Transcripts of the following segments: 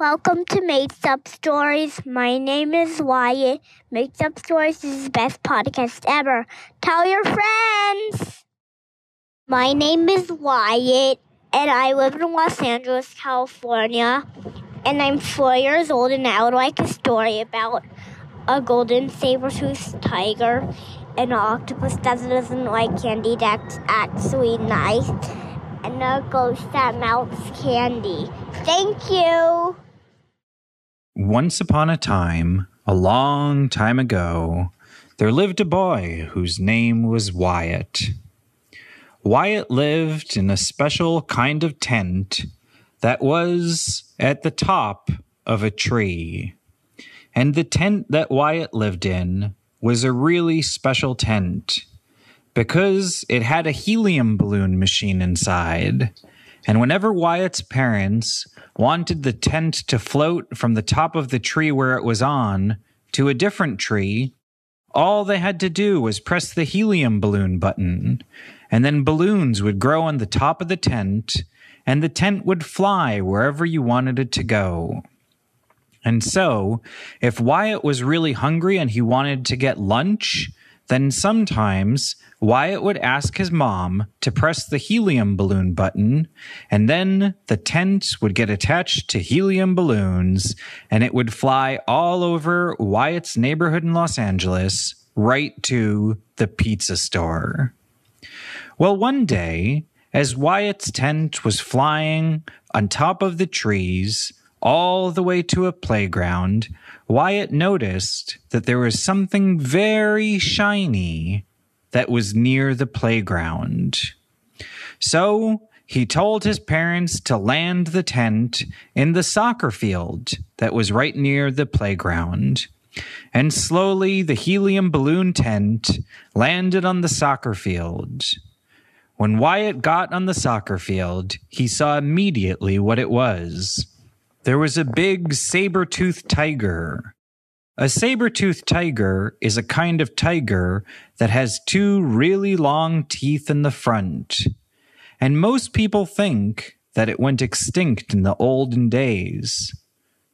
Welcome to Maked Up Stories. My name is Wyatt. Maked Up Stories is the best podcast ever. Tell your friends. My name is Wyatt, and I live in Los Angeles, California. And I'm four years old, and I would like a story about a golden saber-toothed tiger and an octopus that doesn't like candy that's actually nice, and a ghost that melts candy. Thank you. Once upon a time, a long time ago, there lived a boy whose name was Wyatt. Wyatt lived in a special kind of tent that was at the top of a tree. And the tent that Wyatt lived in was a really special tent because it had a helium balloon machine inside. And whenever Wyatt's parents wanted the tent to float from the top of the tree where it was on to a different tree, all they had to do was press the helium balloon button, and then balloons would grow on the top of the tent, and the tent would fly wherever you wanted it to go. And so, if Wyatt was really hungry and he wanted to get lunch, then sometimes Wyatt would ask his mom to press the helium balloon button, and then the tent would get attached to helium balloons, and it would fly all over Wyatt's neighborhood in Los Angeles right to the pizza store. Well, one day, as Wyatt's tent was flying on top of the trees, all the way to a playground, Wyatt noticed that there was something very shiny that was near the playground. So he told his parents to land the tent in the soccer field that was right near the playground. And slowly the helium balloon tent landed on the soccer field. When Wyatt got on the soccer field, he saw immediately what it was. There was a big saber-toothed tiger. A saber-toothed tiger is a kind of tiger that has two really long teeth in the front. And most people think that it went extinct in the olden days.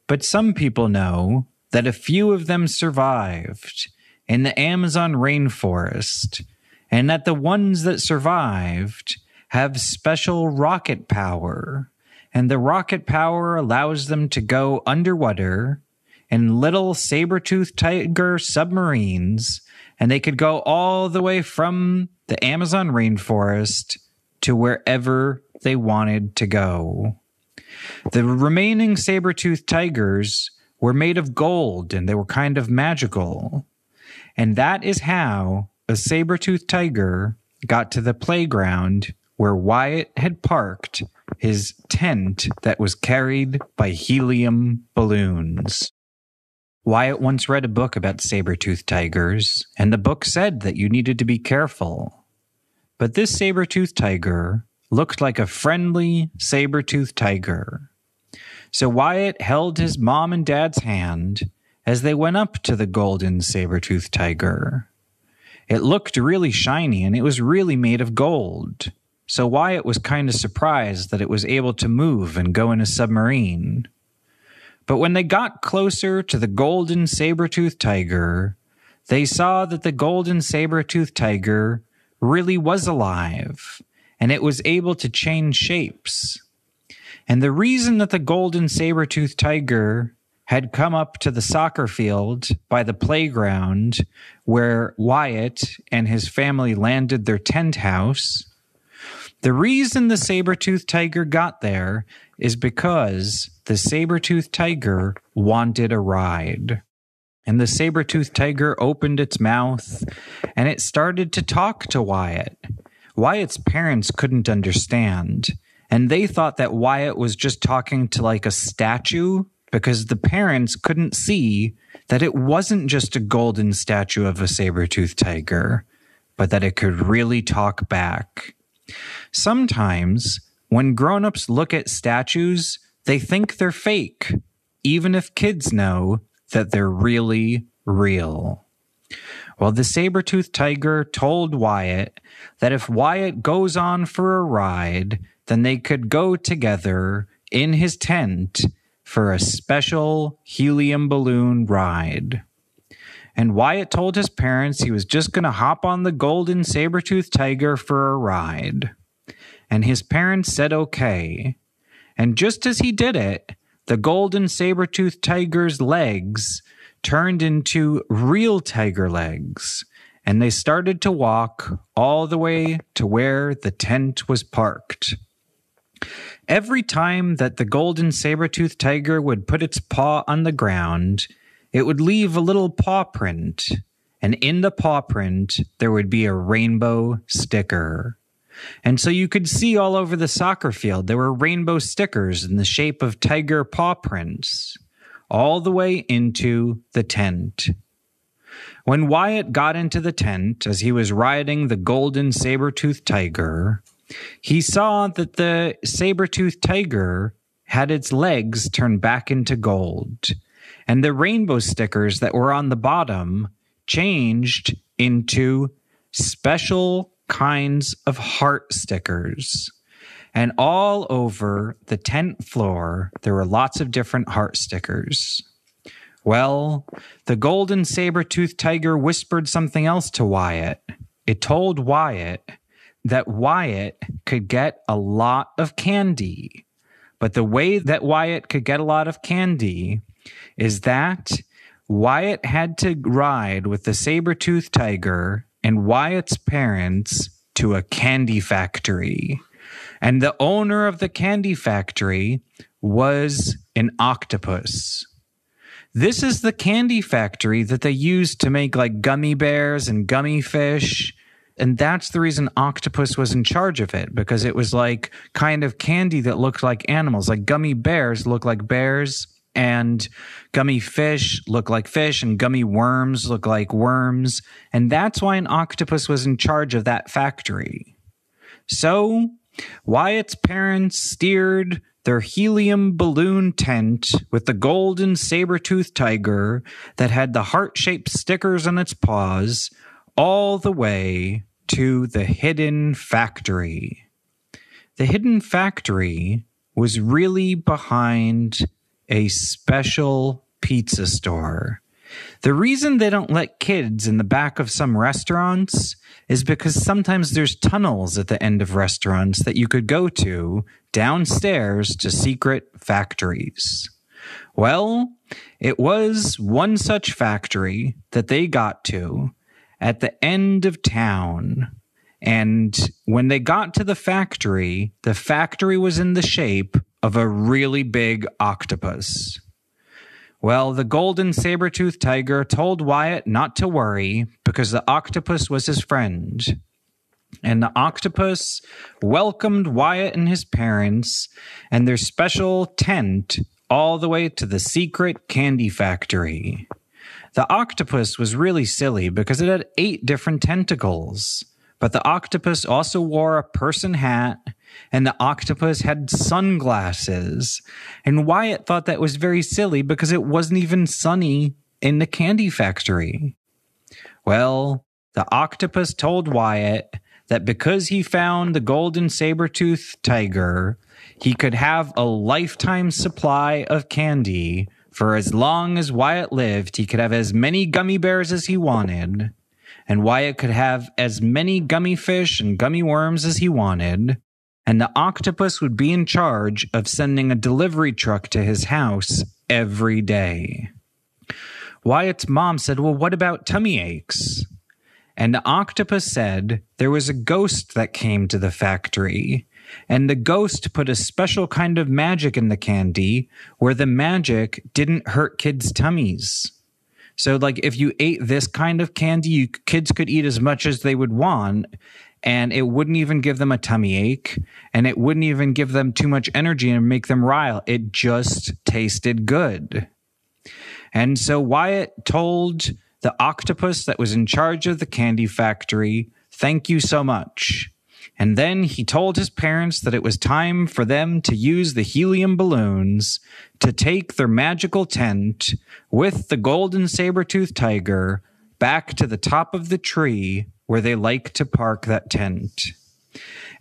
But some people know that a few of them survived in the Amazon rainforest, and that the ones that survived have special rocket power and the rocket power allows them to go underwater in little saber-toothed tiger submarines, and they could go all the way from the Amazon rainforest to wherever they wanted to go. The remaining saber-toothed tigers were made of gold and they were kind of magical. And that is how a saber-toothed tiger got to the playground where Wyatt had parked his tent that was carried by helium balloons. Wyatt once read a book about saber-toothed tigers, and the book said that you needed to be careful. But this saber-toothed tiger looked like a friendly saber-toothed tiger. So Wyatt held his mom and dad's hand as they went up to the golden saber-toothed tiger. It looked really shiny and it was really made of gold. So Wyatt was kind of surprised that it was able to move and go in a submarine. But when they got closer to the golden saber-toothed tiger, they saw that the golden saber-toothed tiger really was alive and it was able to change shapes. And the reason that the golden saber-toothed tiger had come up to the soccer field by the playground where Wyatt and his family landed their tent house the reason the saber-toothed tiger got there is because the saber-toothed tiger wanted a ride. And the saber-toothed tiger opened its mouth and it started to talk to Wyatt. Wyatt's parents couldn't understand, and they thought that Wyatt was just talking to like a statue because the parents couldn't see that it wasn't just a golden statue of a saber-toothed tiger, but that it could really talk back. Sometimes when grown-ups look at statues, they think they're fake, even if kids know that they're really real. Well, the saber-toothed tiger told Wyatt that if Wyatt goes on for a ride, then they could go together in his tent for a special helium balloon ride. And Wyatt told his parents he was just going to hop on the golden saber tooth tiger for a ride. And his parents said okay. And just as he did it, the golden saber tooth tiger's legs turned into real tiger legs, and they started to walk all the way to where the tent was parked. Every time that the golden saber tooth tiger would put its paw on the ground, it would leave a little paw print, and in the paw print, there would be a rainbow sticker. And so you could see all over the soccer field, there were rainbow stickers in the shape of tiger paw prints, all the way into the tent. When Wyatt got into the tent as he was riding the golden saber toothed tiger, he saw that the saber toothed tiger had its legs turned back into gold and the rainbow stickers that were on the bottom changed into special kinds of heart stickers. And all over the tent floor, there were lots of different heart stickers. Well, the golden saber toothed tiger whispered something else to Wyatt. It told Wyatt that Wyatt could get a lot of candy. But the way that Wyatt could get a lot of candy is that Wyatt had to ride with the saber tooth tiger and Wyatt's parents to a candy factory. And the owner of the candy factory was an octopus. This is the candy factory that they used to make like gummy bears and gummy fish. And that's the reason Octopus was in charge of it because it was like kind of candy that looked like animals. Like gummy bears look like bears and gummy fish look like fish and gummy worms look like worms. And that's why an octopus was in charge of that factory. So Wyatt's parents steered their helium balloon tent with the golden saber toothed tiger that had the heart shaped stickers on its paws all the way to the hidden factory. The hidden factory was really behind a special pizza store. The reason they don't let kids in the back of some restaurants is because sometimes there's tunnels at the end of restaurants that you could go to downstairs to secret factories. Well, it was one such factory that they got to at the end of town. And when they got to the factory, the factory was in the shape of a really big octopus. Well, the golden saber toothed tiger told Wyatt not to worry because the octopus was his friend. And the octopus welcomed Wyatt and his parents and their special tent all the way to the secret candy factory. The octopus was really silly because it had eight different tentacles. But the octopus also wore a person hat, and the octopus had sunglasses. And Wyatt thought that was very silly because it wasn't even sunny in the candy factory. Well, the octopus told Wyatt that because he found the golden saber tooth tiger, he could have a lifetime supply of candy. For as long as Wyatt lived, he could have as many gummy bears as he wanted and Wyatt could have as many gummy fish and gummy worms as he wanted, and the octopus would be in charge of sending a delivery truck to his house every day. Wyatt's mom said, Well, what about tummy aches? And the octopus said there was a ghost that came to the factory, and the ghost put a special kind of magic in the candy where the magic didn't hurt kids' tummies. So like if you ate this kind of candy, you kids could eat as much as they would want and it wouldn't even give them a tummy ache and it wouldn't even give them too much energy and make them rile. It just tasted good. And so Wyatt told the octopus that was in charge of the candy factory, thank you so much. And then he told his parents that it was time for them to use the helium balloons to take their magical tent with the golden saber tooth tiger back to the top of the tree where they like to park that tent.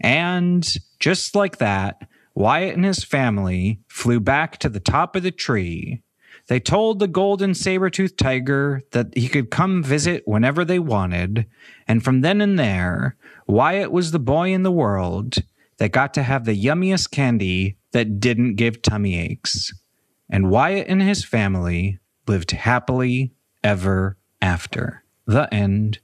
And just like that, Wyatt and his family flew back to the top of the tree. They told the golden saber-toothed tiger that he could come visit whenever they wanted, and from then and there, Wyatt was the boy in the world that got to have the yummiest candy that didn't give tummy aches. And Wyatt and his family lived happily ever after. The end.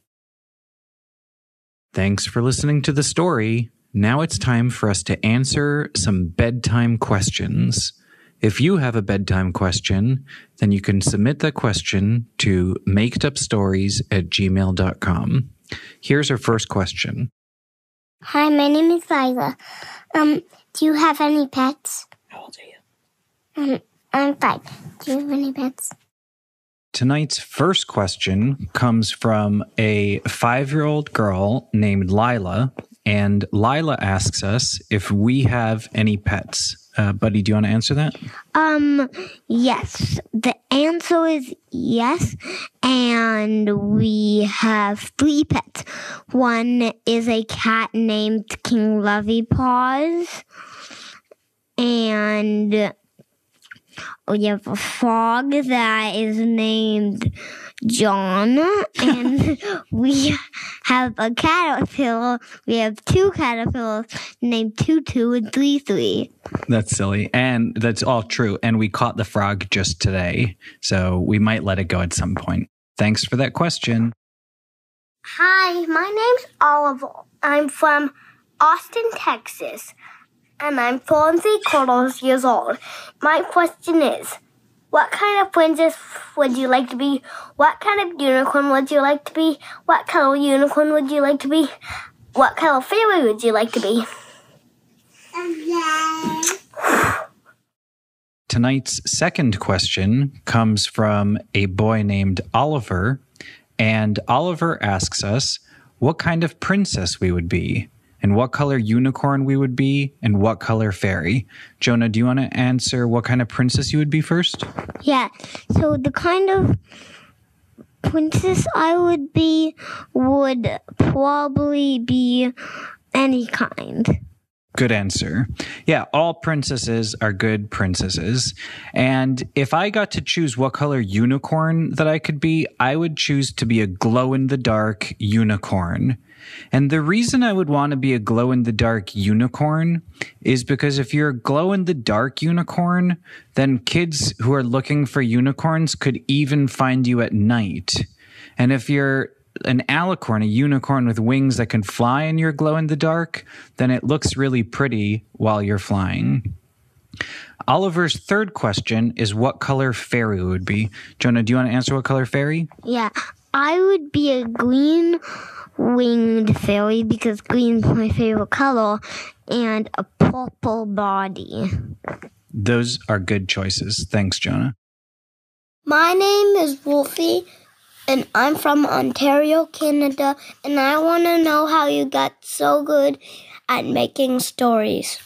Thanks for listening to the story. Now it's time for us to answer some bedtime questions. If you have a bedtime question, then you can submit that question to makedupstories at gmail.com. Here's our first question. Hi, my name is Lila. Um, do you have any pets? How old are you? Um, I'm five. Do you have any pets? Tonight's first question comes from a five year old girl named Lila. And Lila asks us if we have any pets. Uh, Buddy, do you want to answer that? Um, yes. The answer is yes. And we have three pets. One is a cat named King Lovey Paws. And we have a frog that is named John. And we have a caterpillar. We have two caterpillars named Tutu and Three Three. That's silly. And that's all true. And we caught the frog just today. So we might let it go at some point. Thanks for that question. Hi, my name's Oliver. I'm from Austin, Texas, and I'm three quarters years old. My question is, what kind of princess would you like to be? What kind of unicorn would you like to be? What color unicorn would you like to be? What color fairy would you like to be? Tonight's second question comes from a boy named Oliver. And Oliver asks us what kind of princess we would be, and what color unicorn we would be, and what color fairy. Jonah, do you want to answer what kind of princess you would be first? Yeah. So the kind of princess I would be would probably be any kind. Good answer. Yeah, all princesses are good princesses. And if I got to choose what color unicorn that I could be, I would choose to be a glow in the dark unicorn. And the reason I would want to be a glow in the dark unicorn is because if you're a glow in the dark unicorn, then kids who are looking for unicorns could even find you at night. And if you're an alicorn, a unicorn with wings that can fly and you're glow in the dark, then it looks really pretty while you're flying. Oliver's third question is what color fairy would be. Jonah, do you want to answer what color fairy? Yeah. I would be a green winged fairy because green's my favorite color and a purple body. Those are good choices. Thanks, Jonah. My name is Wolfie and I'm from Ontario, Canada, and I want to know how you got so good at making stories.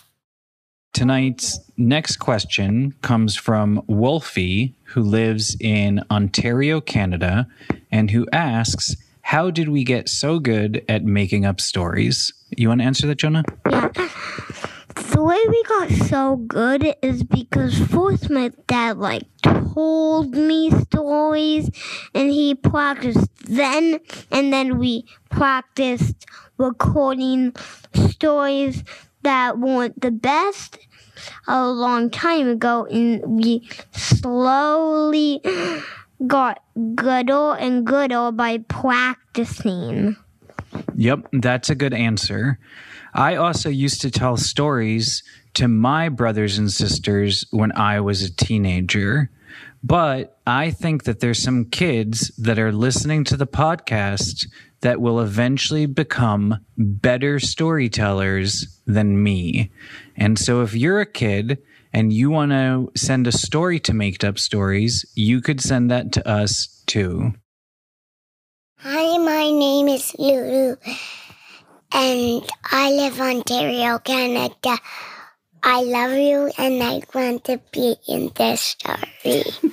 Tonight's next question comes from Wolfie, who lives in Ontario, Canada, and who asks, How did we get so good at making up stories? You want to answer that, Jonah? Yeah. The way we got so good is because first my dad like told me stories and he practiced then and then we practiced recording stories that weren't the best a long time ago and we slowly got gooder and gooder by practicing. Yep, that's a good answer. I also used to tell stories to my brothers and sisters when I was a teenager. But I think that there's some kids that are listening to the podcast that will eventually become better storytellers than me. And so if you're a kid and you want to send a story to Maked Up Stories, you could send that to us too. Hi, my name is Lulu, and I live Ontario, Canada. I love you, and I want to be in this story.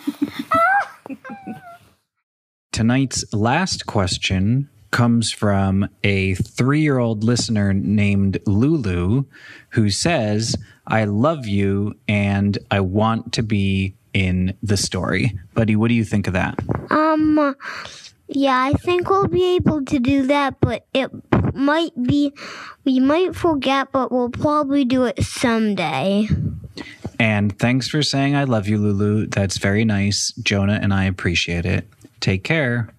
Tonight's last question comes from a three year old listener named Lulu who says, I love you and I want to be in the story. Buddy, what do you think of that? Um, yeah, I think we'll be able to do that, but it might be, we might forget, but we'll probably do it someday. And thanks for saying I love you, Lulu. That's very nice. Jonah and I appreciate it. Take care.